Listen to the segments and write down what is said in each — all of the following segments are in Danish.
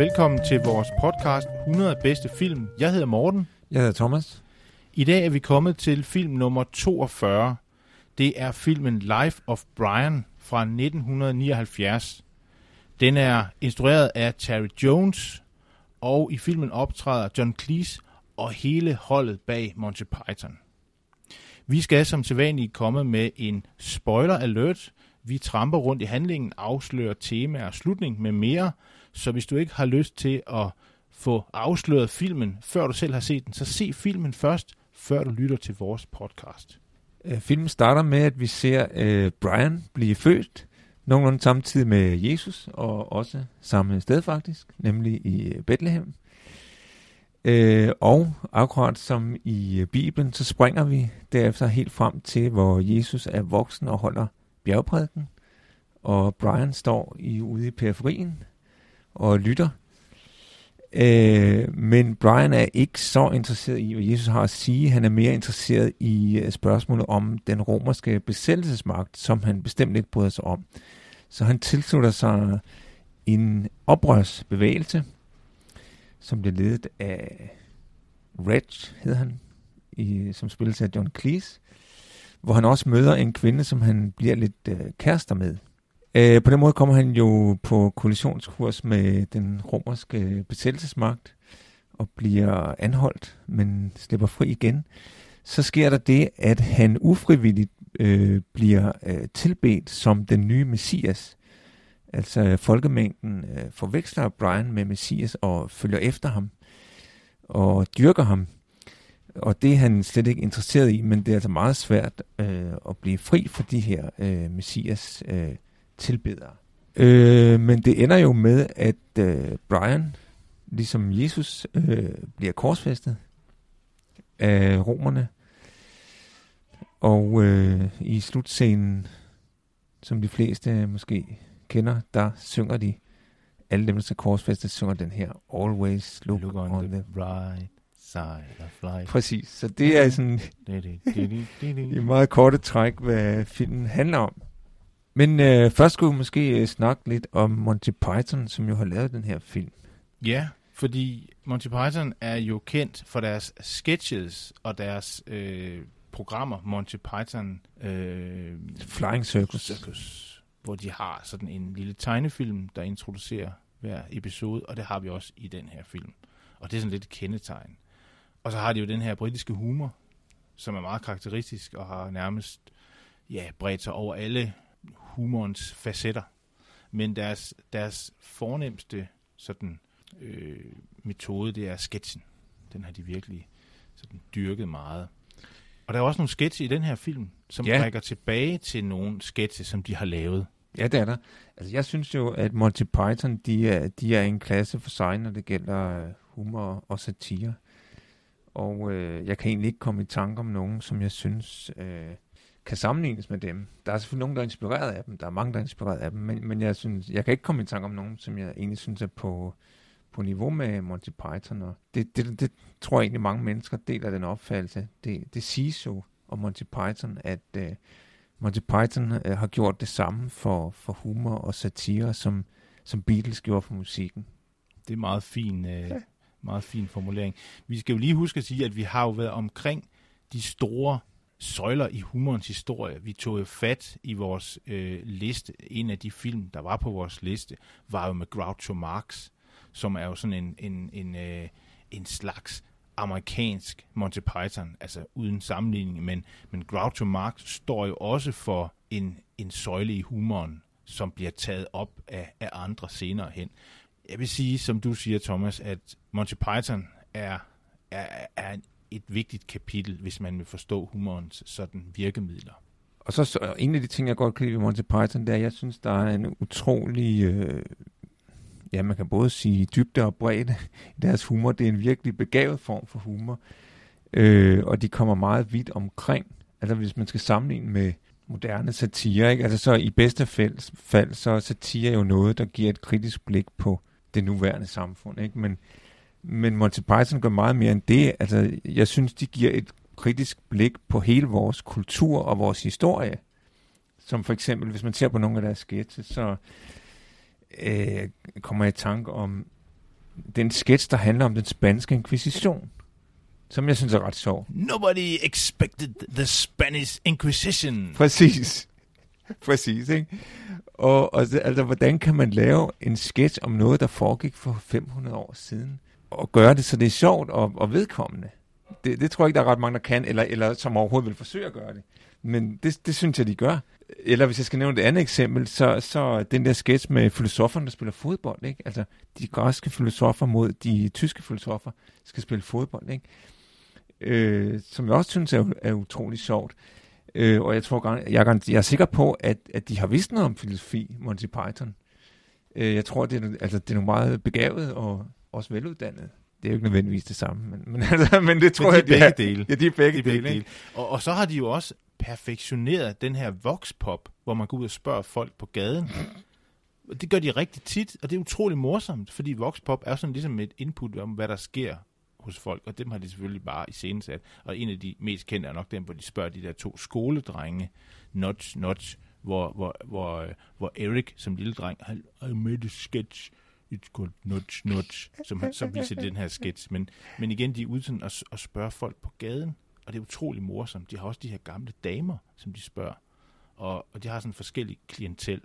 Velkommen til vores podcast 100 bedste film. Jeg hedder Morten. Jeg hedder Thomas. I dag er vi kommet til film nummer 42. Det er filmen Life of Brian fra 1979. Den er instrueret af Terry Jones, og i filmen optræder John Cleese og hele holdet bag Monty Python. Vi skal som sædvanligt komme med en spoiler alert. Vi tramper rundt i handlingen, afslører tema og slutning med mere, så hvis du ikke har lyst til at få afsløret filmen, før du selv har set den, så se filmen først, før du lytter til vores podcast. Øh, filmen starter med, at vi ser øh, Brian blive født nogenlunde samtidig med Jesus, og også samme sted faktisk, nemlig i øh, Bethlehem. Øh, og akkurat som i øh, Bibelen, så springer vi derefter helt frem til, hvor Jesus er voksen og holder bjergprædiken, og Brian står i, ude i periferien og lytter. Øh, men Brian er ikke så interesseret i, hvad Jesus har at sige. Han er mere interesseret i øh, spørgsmålet om den romerske besættelsesmagt, som han bestemt ikke bryder sig om. Så han tilslutter sig en oprørsbevægelse, som bliver ledet af Reg, hed han, i, som spilles af John Cleese, hvor han også møder en kvinde, som han bliver lidt øh, kærester med. Øh, på den måde kommer han jo på kollisionskurs med den romerske besættelsesmagt og bliver anholdt, men slipper fri igen. Så sker der det, at han ufrivilligt øh, bliver øh, tilbedt som den nye messias. Altså folkemængden øh, forveksler Brian med messias og følger efter ham og dyrker ham. Og det er han slet ikke interesseret i, men det er altså meget svært øh, at blive fri for de her øh, messias øh, tilbedere. Øh, men det ender jo med, at øh, Brian, ligesom Jesus, øh, bliver korsfæstet af romerne. Og øh, i slutscenen, som de fleste måske kender, der synger de, alle dem, der skal korsfæstes, synger den her, Always look, look on, on the, the right side of life. Præcis, så det er sådan i meget korte træk, hvad filmen handler om. Men øh, først skulle vi måske øh, snakke lidt om Monty Python, som jo har lavet den her film. Ja, fordi Monty Python er jo kendt for deres sketches og deres øh, programmer, Monty Python øh, Flying Circus. Circus, hvor de har sådan en lille tegnefilm, der introducerer hver episode, og det har vi også i den her film. Og det er sådan lidt et kendetegn. Og så har de jo den her britiske humor, som er meget karakteristisk og har nærmest ja, bredt sig over alle humorens facetter. Men deres, deres fornemmeste sådan, øh, metode, det er sketchen. Den har de virkelig sådan, dyrket meget. Og der er også nogle sketche i den her film, som ja. rækker tilbage til nogle sketche, som de har lavet. Ja, det er der. Altså, jeg synes jo, at Monty Python, de er, de er en klasse for sig, når det gælder øh, humor og satire. Og øh, jeg kan egentlig ikke komme i tanke om nogen, som jeg synes øh, kan sammenlignes med dem. Der er selvfølgelig nogen, der er inspireret af dem. Der er mange, der er inspireret af dem. Men, men jeg, synes, jeg kan ikke komme i tanke om nogen, som jeg egentlig synes er på, på niveau med Monty Python. Og det, det, det tror jeg egentlig mange mennesker deler den opfattelse. Det, det siges jo om Monty Python, at uh, Monty Python uh, har gjort det samme for, for humor og satire, som, som Beatles gjorde for musikken. Det er meget fin, uh, ja. meget fin formulering. Vi skal jo lige huske at sige, at vi har jo været omkring de store søjler i humorens historie. Vi tog jo fat i vores øh, liste. En af de film, der var på vores liste, var jo med Groucho Marx, som er jo sådan en, en, en, øh, en slags amerikansk Monty Python, altså uden sammenligning, men, men Groucho Marx står jo også for en, en søjle i humoren, som bliver taget op af, af andre senere hen. Jeg vil sige, som du siger, Thomas, at Monty Python er, er, er en et vigtigt kapitel, hvis man vil forstå humorens sådan virkemidler. og så, så en af de ting, jeg godt kan lide ved Monty Python, det er, at jeg synes, der er en utrolig, øh, ja, man kan både sige dybde og bredde i deres humor. Det er en virkelig begavet form for humor, øh, og de kommer meget vidt omkring. Altså hvis man skal sammenligne med moderne satire, ikke? Altså så i bedste fald, fald så er satire jo noget, der giver et kritisk blik på det nuværende samfund, ikke? Men, men Monty Python gør meget mere end det. Altså, jeg synes, de giver et kritisk blik på hele vores kultur og vores historie. Som for eksempel, hvis man ser på nogle af deres sketches, så øh, kommer jeg i tanke om den sketch, der handler om den spanske inkvisition, som jeg synes er ret sjov. Nobody expected the Spanish Inquisition. Præcis. Præcis, ikke? Og, og altså, hvordan kan man lave en sketch om noget, der foregik for 500 år siden, og gøre det, så det er sjovt og, og vedkommende? Det, det tror jeg ikke, der er ret mange, der kan, eller, eller som overhovedet vil forsøge at gøre det. Men det, det synes jeg, de gør. Eller hvis jeg skal nævne et andet eksempel, så, så den der sketch med filosoferne, der spiller fodbold, ikke? Altså, de græske filosofer mod de tyske filosofer skal spille fodbold, ikke? Øh, som jeg også synes er, er utrolig sjovt. Øh, og jeg tror, jeg, jeg, jeg er sikker på, at, at de har vidst noget om filosofi, Monty Python. Øh, jeg tror, det er, altså, det er nogle meget begavet og også veluddannede det er jo ikke nødvendigvis det samme, men, men, altså, men det tror men de jeg, begge dele. Ja, de er begge, de er begge dele. dele. Og, og så har de jo også perfektioneret den her voxpop, hvor man går ud og spørger folk på gaden. Det gør de rigtig tit, og det er utrolig morsomt, fordi voxpop er sådan ligesom et input om, hvad der sker hos folk, og dem har de selvfølgelig bare i scenesat. Og en af de mest kendte er nok dem, hvor de spørger de der to skoledrenge, Notch, Notch, hvor, hvor, hvor, hvor Erik som lille dreng, I made a sketch, it's called nudge, nudge, som så viser den her sketch. Men, men igen, de er ude sådan at, at spørge folk på gaden, og det er utrolig morsomt. De har også de her gamle damer, som de spørger, og, og de har sådan en forskellig klientel,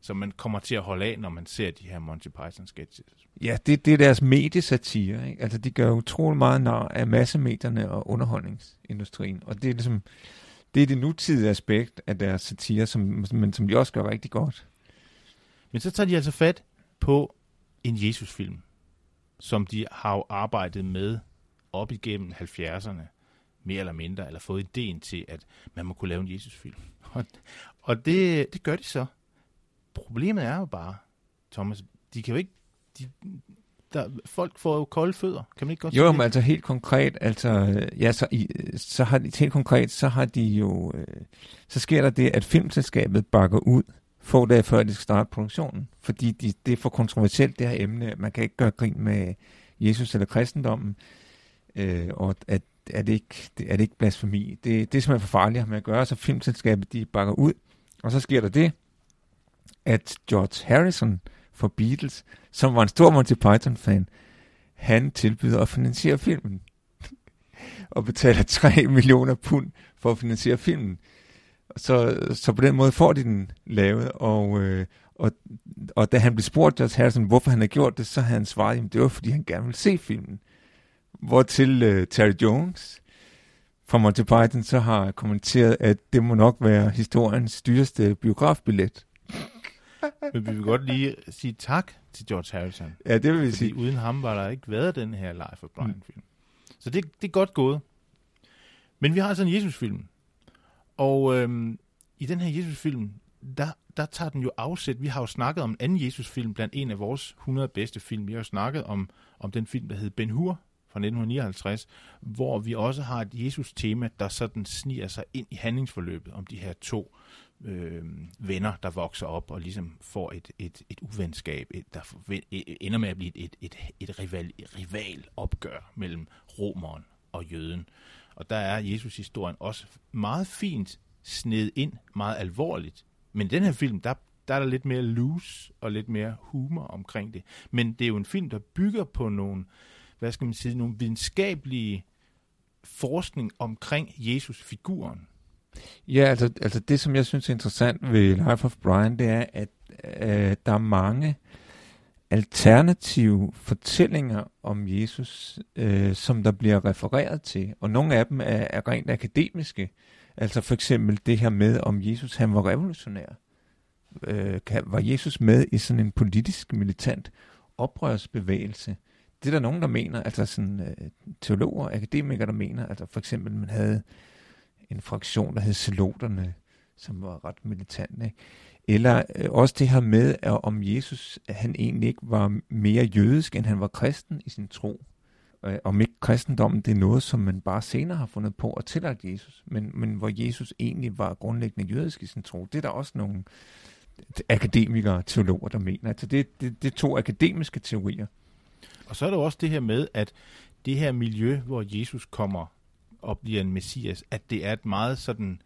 som man kommer til at holde af, når man ser de her Monty Python sketches. Ja, det, det er deres mediesatire. Ikke? Altså, de gør utrolig meget nar af massemedierne og underholdningsindustrien. Og det er ligesom, det er det nutidige aspekt af deres satire, som, men som de også gør rigtig godt. Men så tager de altså fat på en Jesusfilm, som de har arbejdet med op igennem 70'erne, mere eller mindre, eller fået ideen til, at man må kunne lave en Jesusfilm. Og, og det, det gør de så. Problemet er jo bare, Thomas, de kan jo ikke... De, der, folk får jo kolde fødder, kan man ikke godt Jo, men altså helt konkret, altså, ja, så, i, så har de, helt konkret, så har de jo, øh, så sker der det, at filmselskabet bakker ud få dage før de skal starte produktionen. Fordi de, det er for kontroversielt, det her emne. Man kan ikke gøre grin med Jesus eller kristendommen. Øh, og at, er, det ikke, er det ikke blasfemi. Det, det er simpelthen for farligt med at gøre, så filmselskabet de bakker ud. Og så sker der det, at George Harrison for Beatles, som var en stor Monty Python-fan, han tilbyder at finansiere filmen. og betaler 3 millioner pund for at finansiere filmen. Så, så på den måde får de den lavet, og, øh, og, og da han blev spurgt, George Harrison, hvorfor han havde gjort det, så havde han svaret, at det var, fordi han gerne ville se filmen. Hvortil øh, Terry Jones fra Monty Python så har kommenteret, at det må nok være historiens dyreste biografbillet. Men vi vil godt lige sige tak til George Harrison. Ja, det vil vi sige. uden ham var der ikke været den her Life of Brian-film. Mm. Så det, det er godt gået. Men vi har altså en Jesus-film, og øhm, i den her Jesusfilm, der, der tager den jo afsæt. Vi har jo snakket om en anden Jesusfilm blandt en af vores 100 bedste film. Vi har jo snakket om, om den film, der hed Ben Hur fra 1959, hvor vi også har et Jesus-tema, der sådan sniger sig ind i handlingsforløbet om de her to øh, venner, der vokser op og ligesom får et, et, et uvenskab, et, der e, e, ender med at blive et, et, et, rival, et rival opgør mellem romeren og jøden. Og der er Jesus-historien også meget fint sned ind, meget alvorligt. Men den her film, der, der er der lidt mere loose og lidt mere humor omkring det. Men det er jo en film, der bygger på nogle, hvad skal man sige, nogle videnskabelige forskning omkring Jesus-figuren. Ja, altså, altså det, som jeg synes er interessant ved Life of Brian, det er, at øh, der er mange alternative fortællinger om Jesus, øh, som der bliver refereret til. Og nogle af dem er, er rent akademiske. Altså for eksempel det her med, om Jesus han var revolutionær. Øh, kan, var Jesus med i sådan en politisk, militant oprørsbevægelse? Det er der nogen, der mener, altså sådan øh, teologer, akademikere, der mener, altså for eksempel man havde en fraktion, der hed Zeloterne, som var ret militant. Ikke? Eller øh, også det her med, at om Jesus han egentlig ikke var mere jødisk, end han var kristen i sin tro. Øh, om ikke kristendommen, det er noget, som man bare senere har fundet på at tillagt Jesus, men, men hvor Jesus egentlig var grundlæggende jødisk i sin tro. Det er der også nogle akademikere, teologer, der mener. Altså det, det, det er to akademiske teorier. Og så er der også det her med, at det her miljø, hvor Jesus kommer og bliver en messias, at det er et meget sådan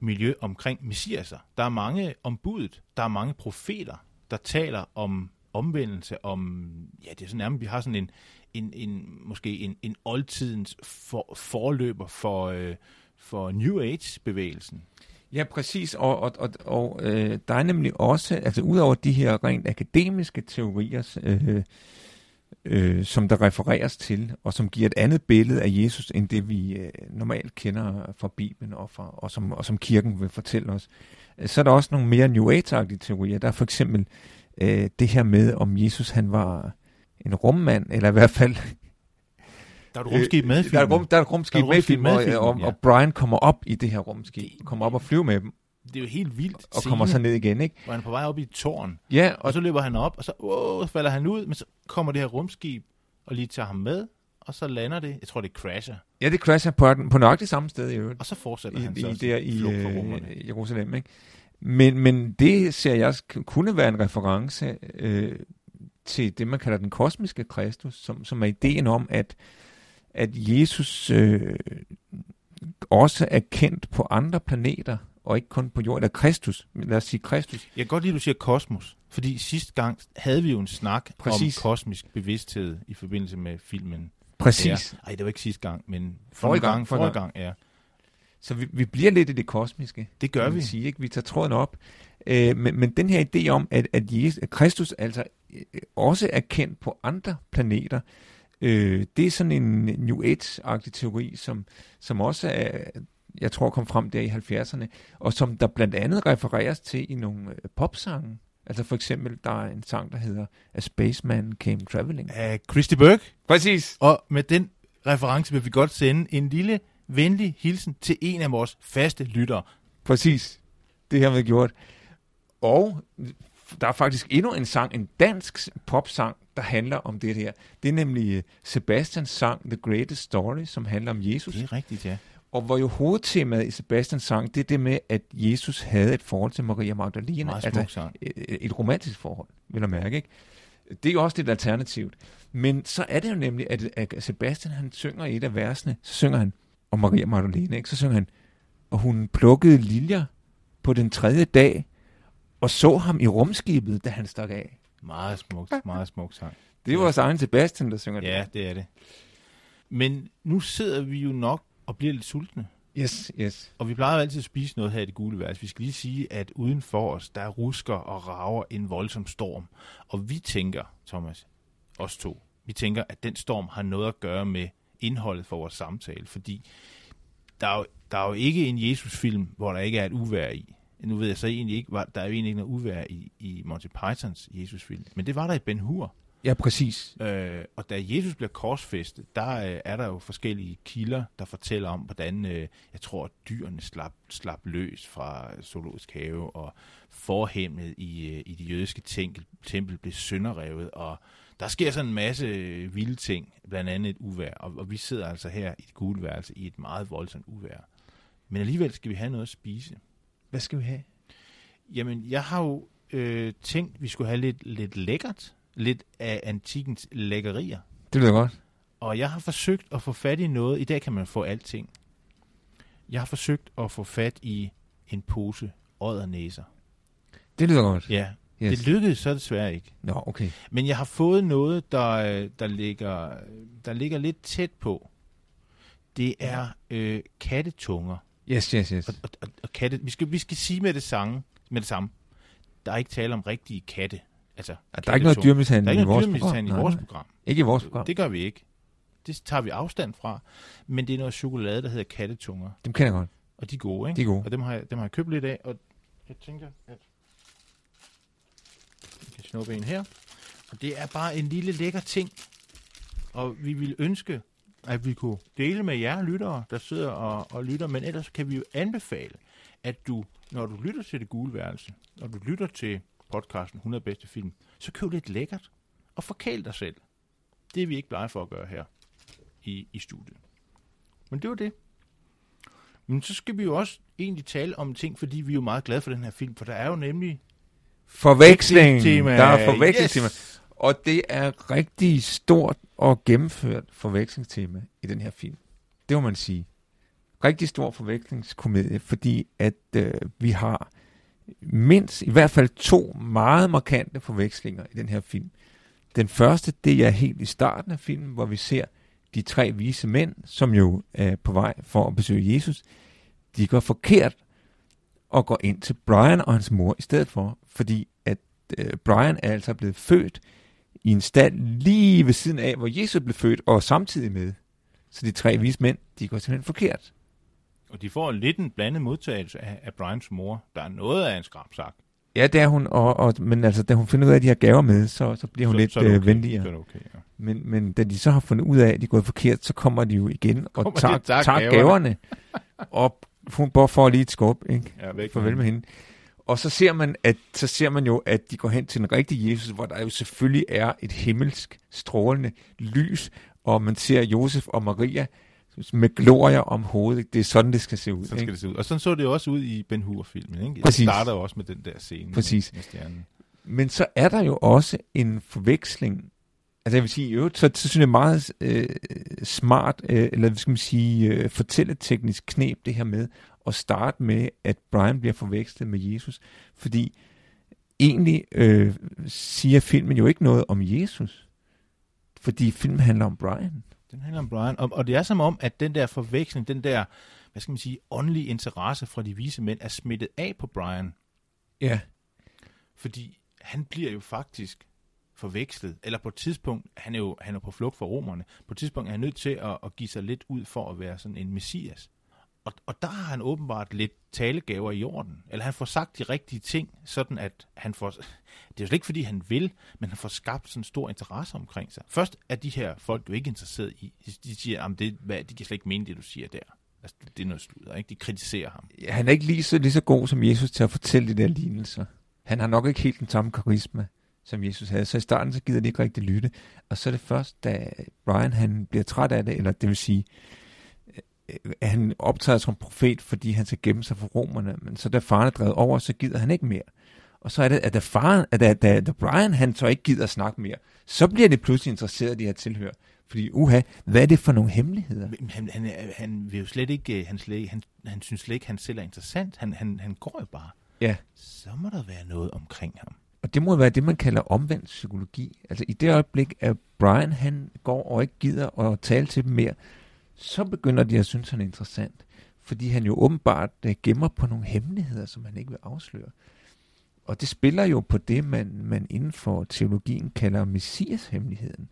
miljø omkring messiaser. Der er mange ombudet, der er mange profeter, der taler om omvendelse, om, ja, det er sådan nærmest, vi har sådan en, en, en måske en, en oldtidens for, forløber for, øh, for New Age-bevægelsen. Ja, præcis, og, og, og, og øh, der er nemlig også, altså udover de her rent akademiske teorier, øh, øh, som der refereres til, og som giver et andet billede af Jesus, end det vi øh, normalt kender fra Bibelen, og, fra, og, som, og som kirken vil fortælle os. Så er der også nogle mere New Age-agtige teorier. Der er for eksempel øh, det her med, om Jesus han var en rummand, eller i hvert fald... Der er et rumskib med i filmen. Der er, rum, der er et rumskib, der er et rumskib med, i filmen, og, og, ja. og Brian kommer op i det her rumskib, kommer op og flyver med dem det er jo helt vildt. Og kommer så ned igen, ikke? Hvor han er på vej op i et tårn. Ja. Og, og så løber han op, og så, så falder han ud, men så kommer det her rumskib og lige tager ham med, og så lander det, jeg tror det crasher. Ja, det crasher på, på nøjagtigt samme sted i øvrigt. Og så fortsætter I, han i, så der i øh, Jerusalem, ikke? Men, men det ser jeg kunne være en reference øh, til det, man kalder den kosmiske Kristus, som, som er ideen om, at, at Jesus øh, også er kendt på andre planeter, og ikke kun på jorden. Eller Kristus. Lad os sige Kristus. Jeg kan godt lide, at du siger kosmos. Fordi sidste gang havde vi jo en snak Præcis. om kosmisk bevidsthed i forbindelse med filmen. Præcis. Nej, det var ikke sidste gang, men forrige gang. gang, forrige gang, ja. Så vi, vi bliver lidt i det kosmiske. Det gør vi. Sige, ikke? Vi tager tråden op. Øh, men, men den her idé om, at, at, Jesus, at Kristus altså øh, også er kendt på andre planeter, øh, det er sådan en New Age-agtig teori, som, som også er, jeg tror kom frem der i 70'erne, og som der blandt andet refereres til i nogle øh, popsange. Altså for eksempel, der er en sang, der hedder A Spaceman Came Traveling. Af Christy Burke. Præcis. Og med den reference vil vi godt sende en lille venlig hilsen til en af vores faste lyttere. Præcis. Det har vi gjort. Og der er faktisk endnu en sang, en dansk popsang, der handler om det her. Det er nemlig øh, Sebastians sang The Greatest Story, som handler om Jesus. Det er rigtigt, ja. Og hvor jo hovedtemaet i Sebastians sang, det er det med, at Jesus havde et forhold til Maria Magdalene. Meget altså et, et romantisk forhold, vil jeg mærke. Ikke? Det er jo også lidt alternativt. Men så er det jo nemlig, at, at Sebastian han synger i et af versene, så synger han om Maria Magdalene, ikke? så synger han, og hun plukkede liljer på den tredje dag, og så ham i rumskibet, da han stak af. Meget smukt, meget smukt sang. Det er vores egen Sebastian, der synger det. Ja, det er det. Men nu sidder vi jo nok og bliver lidt sultne. Yes, yes. Og vi plejer altid at spise noget her i det gule værelse. Vi skal lige sige, at uden for os, der rusker og rager en voldsom storm. Og vi tænker, Thomas, os to, vi tænker, at den storm har noget at gøre med indholdet for vores samtale. Fordi der er jo, der er jo ikke en Jesus-film, hvor der ikke er et uvær i. Nu ved jeg så egentlig ikke, var, der er jo egentlig ikke noget uvær i, i Monty Pythons Jesus-film. Men det var der i Ben Hur. Ja, præcis. Øh, og da Jesus bliver korsfæstet, der øh, er der jo forskellige kilder, der fortæller om, hvordan, øh, jeg tror, at dyrene slap, slap løs fra zoologisk have, og forhemmet i, øh, i det jødiske tempel, tempel blev sønderrevet, og der sker sådan en masse øh, vilde ting, blandt andet et uvær, og, og vi sidder altså her i et gule værelse i et meget voldsomt uvær. Men alligevel skal vi have noget at spise. Hvad skal vi have? Jamen, jeg har jo øh, tænkt, at vi skulle have lidt, lidt lækkert lidt af antikens lækkerier. Det lyder godt. Og jeg har forsøgt at få fat i noget. I dag kan man få alting. Jeg har forsøgt at få fat i en pose åddernæser. Det lyder godt. Ja, yes. det lykkedes så desværre ikke. Nå, okay. Men jeg har fået noget, der, der, ligger, der ligger lidt tæt på. Det er øh, kattetunger. Yes, yes, yes. Og, og, og, og katte, vi, skal, vi skal sige med det, samme, med det samme. Der er ikke tale om rigtige katte. Altså, ja, der er ikke noget dyrmishandling i vores program? i vores program. Ikke i vores program. Det gør vi ikke. Det tager vi afstand fra. Men det er noget chokolade, der hedder kattetunger. Dem kender jeg godt. Og de er gode, ikke? De er gode. Og dem har jeg, dem har jeg købt lidt af, og jeg tænker, at jeg kan snuppe en her. Og det er bare en lille lækker ting. Og vi vil ønske, at vi kunne dele med jer lyttere, der sidder og, og lytter, men ellers kan vi jo anbefale, at du, når du lytter til det gule værelse, når du lytter til podcasten 100 bedste film, så køb lidt lækkert og forkæl dig selv. Det er vi ikke blege for at gøre her i, i studiet. Men det var det. Men så skal vi jo også egentlig tale om ting, fordi vi er jo meget glade for den her film, for der er jo nemlig Forveksling. Der er forvekslingstema. Yes. Og det er rigtig stort og gennemført forvekslingstema i den her film. Det må man sige. Rigtig stor forvekslingskomedie, fordi at øh, vi har mindst i hvert fald to meget markante forvekslinger i den her film. Den første, det er helt i starten af filmen, hvor vi ser de tre vise mænd, som jo er på vej for at besøge Jesus. De går forkert og går ind til Brian og hans mor i stedet for, fordi at øh, Brian er altså blevet født i en stald lige ved siden af, hvor Jesus blev født, og samtidig med. Så de tre vise mænd, de går simpelthen forkert. Og de får lidt en blandet modtagelse af, af Brians mor. Der er noget af en skramsak. Ja, det er hun, og, og, men altså, da hun finder ud af, at de har gaver med, så, så bliver hun Så- lidt så øh, okay. venligere. Så okay, ja. Men, men da de så har fundet ud af, at de er gået forkert, så kommer de jo igen og Kommer tager, tager tager gaverne. gaverne. og hun bare får lige et skub, ikke? Ja, væk Farvel med hende. Og så ser man, at så ser man jo, at de går hen til den rigtige Jesus, hvor der jo selvfølgelig er et himmelsk strålende lys, og man ser Josef og Maria med glorie om hovedet. Det er sådan, det skal se ud. Sådan skal ikke? det se ud. Og sådan så det jo også ud i Ben Hur-filmen. Ikke? Præcis. Det starter jo også med den der scene Præcis. Med, med stjernen. Men så er der jo også en forveksling. Altså jeg vil sige, øvrigt, så, så synes jeg meget øh, smart, øh, eller hvad skal man sige, øh, fortælleteknisk knep, det her med at starte med, at Brian bliver forvekslet med Jesus. Fordi egentlig øh, siger filmen jo ikke noget om Jesus. Fordi filmen handler om Brian. Den handler om Brian. Og, og det er som om, at den der forveksling, den der, hvad skal man sige, åndelige interesse fra de vise mænd, er smittet af på Brian. Ja. Fordi han bliver jo faktisk forvekslet. Eller på et tidspunkt, han er jo han er på flugt fra romerne, på et tidspunkt er han nødt til at, at give sig lidt ud for at være sådan en messias. Og, og der har han åbenbart lidt talegaver i orden. Eller han får sagt de rigtige ting, sådan at han får... Det er jo slet ikke, fordi han vil, men han får skabt sådan en stor interesse omkring sig. Først er de her folk jo ikke interesseret i. De, siger, at det, hvad, de kan slet ikke mene det, du siger der. Altså, det er noget sludder, ikke? De kritiserer ham. Ja, Han er ikke lige så, lige så god som Jesus til at fortælle de der lignelser. Han har nok ikke helt den samme karisma, som Jesus havde. Så i starten, så gider de ikke rigtig lytte. Og så er det først, da Brian han bliver træt af det, eller det vil sige, han optræder som profet, fordi han skal gemme sig for romerne. Men så da faren er drevet over, så gider han ikke mere. Og så er det, at da, faren, at da, da, da Brian han så ikke gider at snakke mere, så bliver det pludselig interesseret, de her tilhør. Fordi, uha, hvad er det for nogle hemmeligheder? Men han, han, er- han vil jo slet ikke, øh, han, slet, han, han synes slet ikke, han selv er interessant. Han, han, han går jo bare. Ja. Så må der være noget omkring ham. Og det må være det, man kalder omvendt psykologi. Altså i det øjeblik, at Brian han går og ikke gider at tale til dem mere, så begynder de at synes, han er interessant. Fordi han jo åbenbart øh, gemmer på nogle hemmeligheder, som han ikke vil afsløre. Og det spiller jo på det, man, man inden for teologien kalder messias-hemmeligheden.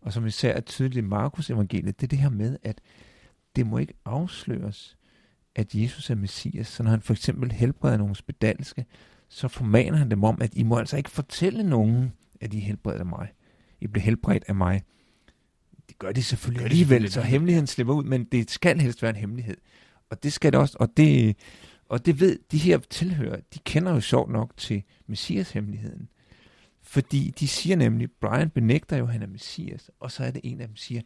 Og som især er tydeligt i Markus evangeliet, det er det her med, at det må ikke afsløres, at Jesus er messias. Så når han for eksempel helbreder nogle spedalske, så formaner han dem om, at I må altså ikke fortælle nogen, at I er helbredt af mig. I bliver helbredt af mig. Det gør de selvfølgelig Gør de alligevel, selvfølgelig så hemmeligheden slipper ud, men det skal helst være en hemmelighed. Og det skal det også, og det, og det ved de her tilhører, de kender jo sjovt nok til Messias-hemmeligheden. Fordi de siger nemlig, Brian benægter jo, at han er Messias, og så er det en af dem, der siger,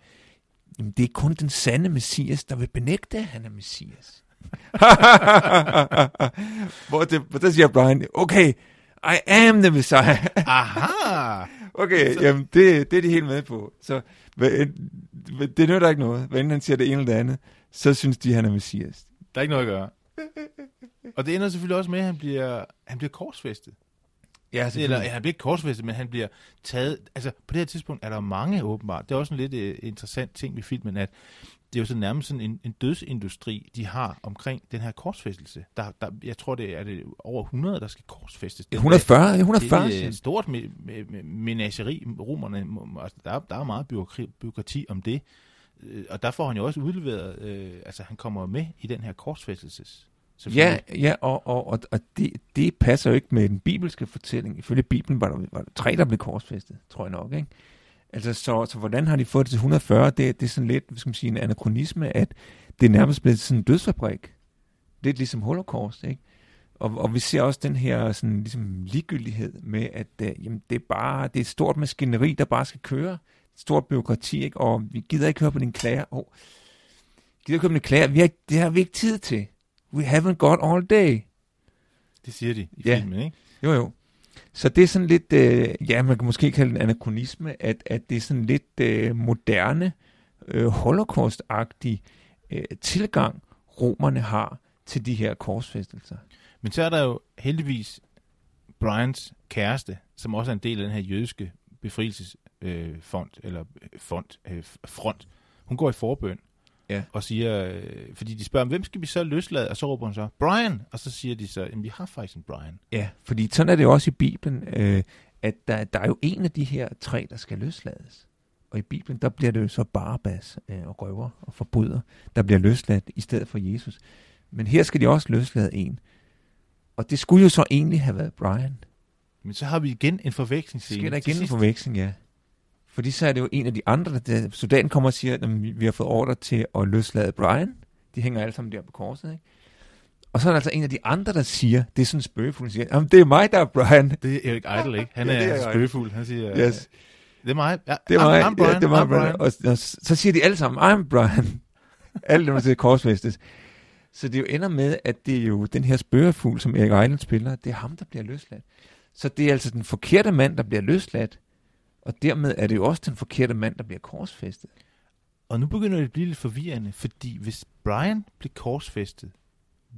jamen det er kun den sande Messias, der vil benægte, at han er Messias. hvor, det, hvor der siger Brian, okay, I am the Messiah. Aha! Okay, jamen det, det er de helt med på. Så hvad, end- det nytter ikke noget. Hvad han siger det ene eller det andet, så synes de, han er Messias. Der er ikke noget at gøre. Og det ender selvfølgelig også med, at han bliver, han bliver korsfæstet. Ja, Eller ja, han bliver ikke korsfæstet, men han bliver taget... Altså, på det her tidspunkt er der mange åbenbart. Det er også en lidt uh, interessant ting ved filmen, at det er jo sådan nærmest sådan en, en dødsindustri, de har omkring den her korsfæstelse. Der, der, jeg tror, det er det over 100, der skal korsfæstes. Den 140, Det 140. er et han. stort me- me- me- menageri. Romerne, altså, der, er- der er meget byråkrati, byråkrati om det. Øh, Og der får han jo også udleveret, øh, altså han kommer med i den her korsfæstelses. Ja, ja og, og, og, og det, det passer jo ikke med den bibelske fortælling. Ifølge Bibelen var der, var der tre, der blev korsfæstet, tror jeg nok. Ikke? Altså, så, så hvordan har de fået det til 140? Det, det er sådan lidt, skal man sige, en anachronisme, at det er nærmest blevet sådan en dødsfabrik. Lidt ligesom holocaust, ikke? og, og vi ser også den her sådan, ligesom ligegyldighed med, at uh, jamen, det er bare det er et stort maskineri, der bare skal køre. Et stort byråkrati, ikke? og vi gider ikke høre på din klager. Oh, gider ikke høre på din klager. Vi har, det har vi ikke tid til. We haven't got all day. Det siger de i Ja. filmen, ikke? Jo, jo. Så det er sådan lidt, øh, ja, man kan måske kalde det en anachronisme, at, at det er sådan lidt øh, moderne, øh, holocaust-agtig øh, tilgang, romerne har til de her korsfæstelser. Men så er der jo heldigvis Brians kæreste, som også er en del af den her jødiske befrielsesfond, øh, fond, eller øh, fond, øh, front. Hun går i forbøn Ja. og siger, øh, fordi de spørger, hvem skal vi så løslade? Og så råber hun så, Brian! Og så siger de så, jamen vi har faktisk en Brian. Ja, fordi sådan er det jo også i Bibelen, øh, at der, der er jo en af de her tre, der skal løslades. Og i Bibelen, der bliver det jo så Barabbas øh, og røver og forbryder, der bliver løsladt i stedet for Jesus. Men her skal de også løslade en. Og det skulle jo så egentlig have været Brian. Men så har vi igen en Så forvekslingsscene. sker der igen en forveksling, ja. Fordi så er det jo en af de andre, der soldaten kommer og siger, at vi- har fået ordre til at løslade Brian. De hænger alle sammen der på korset, ikke? Og så er der altså en af de andre, der siger, det er sådan spøgefuld, siger, jamen det er mig, der er Brian. Det er Erik Idle, ikke? Han er, er ja, Erik spøgefuld. Han siger, Yes. det er mig. Ja, Det er I'm- mig, I'm Brian. ja, det er mig, I'm Brian. Og, og, så siger de alle sammen, I'm Brian. alle dem, der til korsfæstes. Så det jo ender med, at det er jo den her spøgefugl, som Erik Ejlen spiller, det er ham, der bliver løsladt. Så det er altså den forkerte mand, der bliver løsladt, og dermed er det jo også den forkerte mand, der bliver korsfæstet. Og nu begynder det at blive lidt forvirrende, fordi hvis Brian blev korsfæstet,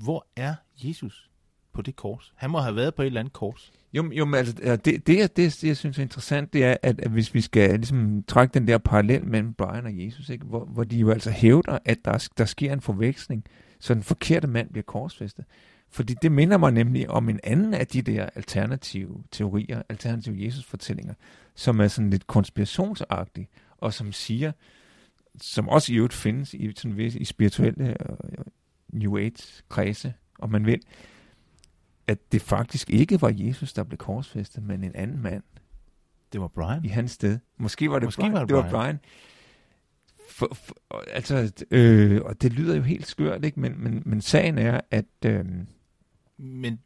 hvor er Jesus på det kors? Han må have været på et eller andet kors. Jo, jo men altså, det, det, det, det, jeg synes er interessant, det er, at, at hvis vi skal ligesom trække den der parallel mellem Brian og Jesus, ikke, hvor, hvor de jo altså hævder, at der, der sker en forveksling, så den forkerte mand bliver korsfæstet. Fordi det minder mig nemlig om en anden af de der alternative teorier, alternative Jesus-fortællinger, som er sådan lidt konspirationsagtige, og som siger, som også i øvrigt findes i, sådan, vis- i spirituelle uh, New Age-kredse, om man vil, at det faktisk ikke var Jesus, der blev korsfæstet, men en anden mand Det var Brian. i hans sted. Måske var det Måske Brian. var det det var Brian. Brian. For, for, altså, øh, og det lyder jo helt skørt, ikke? Men, men, men sagen er, at øh, Men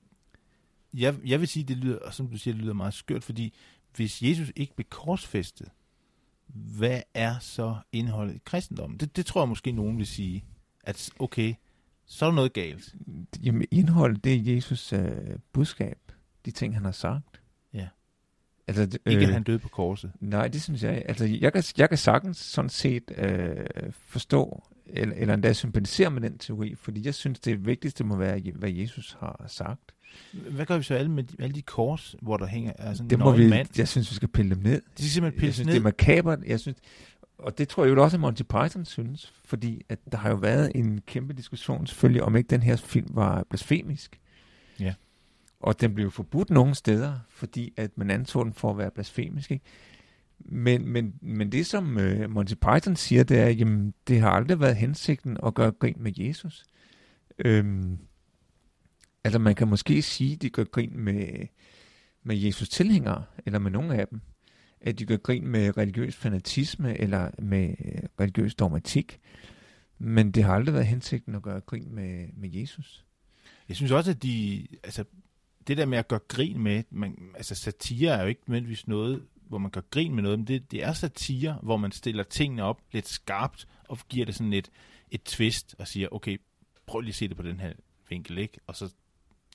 jeg, jeg vil sige, det lyder, som du siger, det lyder meget skørt, fordi hvis Jesus ikke blev korsfæstet, hvad er så indholdet i kristendommen? Det, det tror jeg måske nogen vil sige, at okay, så er der noget galt. jamen, indholdet, det er Jesus øh, budskab. De ting, han har sagt. Ja. Altså, d- Ikke at han døde på korset. Nej, det synes jeg. Altså, jeg kan, jeg kan sagtens sådan set øh, forstå, eller, eller endda sympatisere med den teori, fordi jeg synes, det vigtigste må være, hvad Jesus har sagt. Hvad gør vi så alle med de, alle de kors, hvor der hænger altså en Det må vi, mand? jeg synes, vi skal pille dem ned. De skal simpelthen Jeg pilles synes, ned. det er makabert. Jeg synes, og det tror jeg jo også, at Monty Python synes, fordi at der har jo været en kæmpe diskussion selvfølgelig, om ikke den her film var blasfemisk. Ja. Og den blev forbudt nogle steder, fordi at man antog den for at være blasfemisk. Ikke? Men, men, men det, som øh, Monty Python siger, det er, jamen, det har aldrig været hensigten at gøre grin med Jesus. Øhm, altså, man kan måske sige, at de gør grin med, med Jesus tilhængere, eller med nogle af dem at de gør grin med religiøs fanatisme eller med øh, religiøs dogmatik. Men det har aldrig været hensigten at gøre grin med, med Jesus. Jeg synes også, at de, altså, det der med at gøre grin med, man, altså satire er jo ikke nødvendigvis noget, hvor man gør grin med noget, men det, det er satire, hvor man stiller tingene op lidt skarpt, og giver det sådan et, et twist, og siger, okay, prøv lige at se det på den her vinkel, ikke? Og så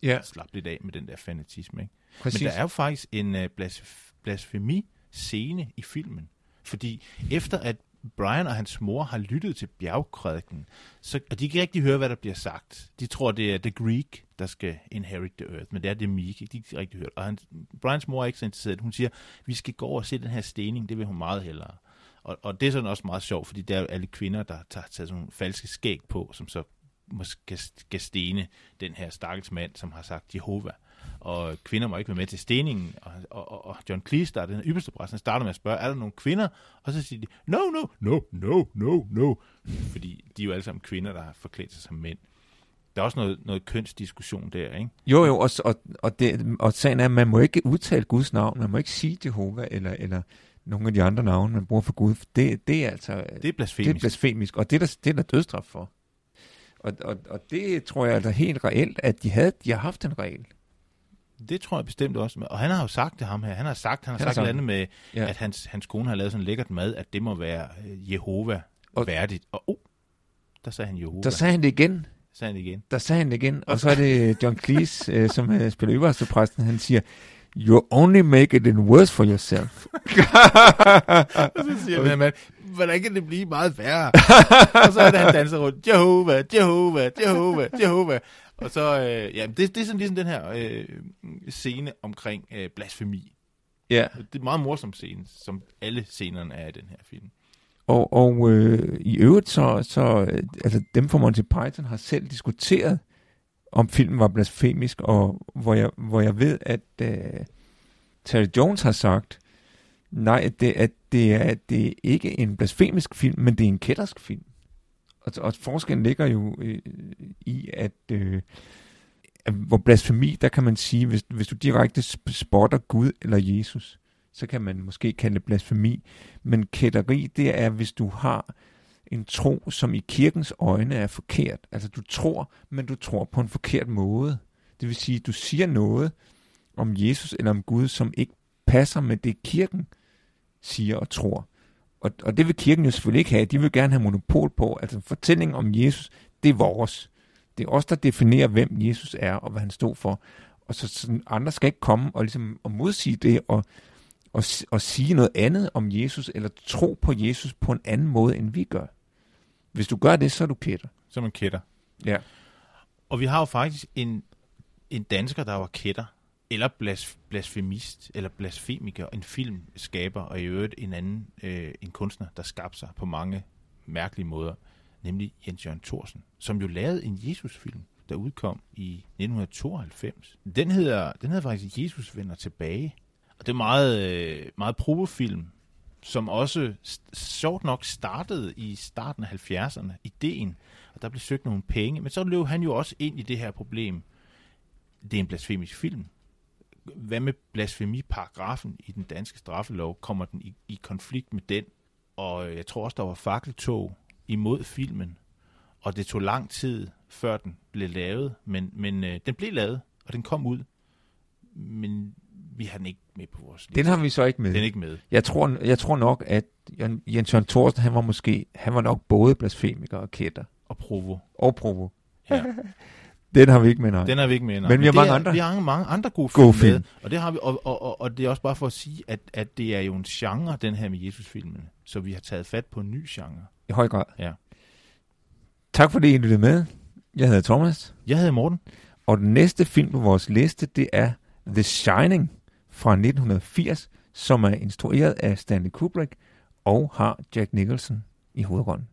Ja, slap lidt af med den der fanatisme, ikke? præcis. Men der er jo faktisk en uh, blasf- blasfemi-scene i filmen. Fordi efter at Brian og hans mor har lyttet til bjergkrædiken, så, og de kan ikke rigtig høre, hvad der bliver sagt. De tror, det er The Greek, der skal inherit the earth, men det er det Meek. De har ikke rigtig hørt. Og han, Brians mor er ikke så interesseret. Hun siger, vi skal gå over og se den her stening, det vil hun meget hellere. Og, og det er sådan også meget sjovt, fordi der er jo alle kvinder, der tager, tager sådan nogle falske skæg på, som så måske skal stene den her stakkels mand, som har sagt Jehova. Og kvinder må ikke være med til steningen. Og, og, og John Cleese, der er den her ypperste præst, han starter med at spørge, er der nogle kvinder? Og så siger de, no, no, no, no, no, no. Fordi de er jo alle sammen kvinder, der har forklædt sig som mænd. Der er også noget, noget kønsdiskussion der, ikke? Jo, jo, og, og, og, det, og sagen er, at man må ikke udtale Guds navn. Man må ikke sige Jehova eller, eller nogle af de andre navne, man bruger for Gud. Det, det er altså Det er det er blasfemisk. blasfemisk, og det er, der, det er der dødstraf for. Og, og, og det tror jeg er helt reelt, at de, havde, de har haft en regel. Det tror jeg bestemt også. Og han har jo sagt det ham her. Han har sagt, han har Han sagt sagt andet med, Ja. ja. at hans, hans kone har lavet sådan lækkert mad, at det må være øh, Jehova Og- værdigt. Og oh, der sagde han Jehova. Der sagde han det igen. Sagde han igen. Der sagde han igen. Og så er det John Cleese, øh, som øh, spiller øverste præsten, han siger, You only make it worse for yourself. Og så siger den mand, hvordan kan det blive meget værre? og så er det, han danser rundt, Jehova, Jehova, Jehova, Jehova. Og så, øh, ja, det, det er sådan ligesom den her øh, scene omkring øh, blasfemi. ja. Det er en meget morsom scene, som alle scenerne er i den her film. Og, og øh, i øvrigt så, så altså dem fra Monty Python har selv diskuteret, om filmen var blasfemisk, og hvor jeg, hvor jeg ved, at øh, Terry Jones har sagt, nej, at det, at det er, det er ikke en blasfemisk film, men det er en kættersk film. Og, og forskellen ligger jo øh, i, at øh, at hvor blasfemi, der kan man sige, hvis, hvis du direkte spotter Gud eller Jesus, så kan man måske kalde det blasfemi. Men kætteri, det er, hvis du har en tro, som i kirkens øjne er forkert. Altså du tror, men du tror på en forkert måde. Det vil sige, du siger noget om Jesus eller om Gud, som ikke passer med det, kirken siger og tror. Og, og det vil kirken jo selvfølgelig ikke have. De vil gerne have monopol på. Altså fortællingen om Jesus, det er vores. Det er os, der definerer, hvem Jesus er og hvad han stod for. Og så sådan, andre skal ikke komme og, ligesom, og modsige det og, og, s- og sige noget andet om Jesus, eller tro på Jesus på en anden måde, end vi gør. Hvis du gør det, så er du kætter. Som en kætter. Ja. Og vi har jo faktisk en, en dansker, der var kætter, eller blas, blasfemist, eller blasfemiker, en filmskaber, og i øvrigt en anden, øh, en kunstner, der skabte sig på mange mærkelige måder, nemlig Jens Jørgen Thorsen, som jo lavede en Jesus-film, der udkom i 1992. Den hedder, den hedder faktisk Jesus vender tilbage, og det er meget, øh, meget provofilm, som også sjovt nok startede i starten af 70'erne, ideen, og der blev søgt nogle penge, men så løb han jo også ind i det her problem. Det er en blasfemisk film. Hvad med blasfemiparagrafen i den danske straffelov? Kommer den i, i konflikt med den? Og øh, jeg tror også, der var fakkeltog imod filmen, og det tog lang tid, før den blev lavet, men, men øh, den blev lavet, og den kom ud, men vi har den ikke med på vores liste. Den har vi så ikke med. den er ikke med. Jeg tror, jeg tror nok, at Jens Jørgen Thorsten, han var måske, han var nok både blasfemiker og kætter. Og Provo. Og provo. Ja. Den har vi ikke med, nej. Den er vi ikke med. nej. Men vi har mange er, andre. Vi har mange andre gode, Gode film, film. Med, og det har vi, og, og, og, og det er også bare for at sige, at, at det er jo en genre, den her med Jesus-filmen. Så vi har taget fat på en ny genre. I høj grad. Ja. Tak fordi I lyttede med. Jeg hedder Thomas. Jeg hedder Morten. Og den næste film på vores liste, det er The Shining fra 1980, som er instrueret af Stanley Kubrick og har Jack Nicholson i hovedrollen.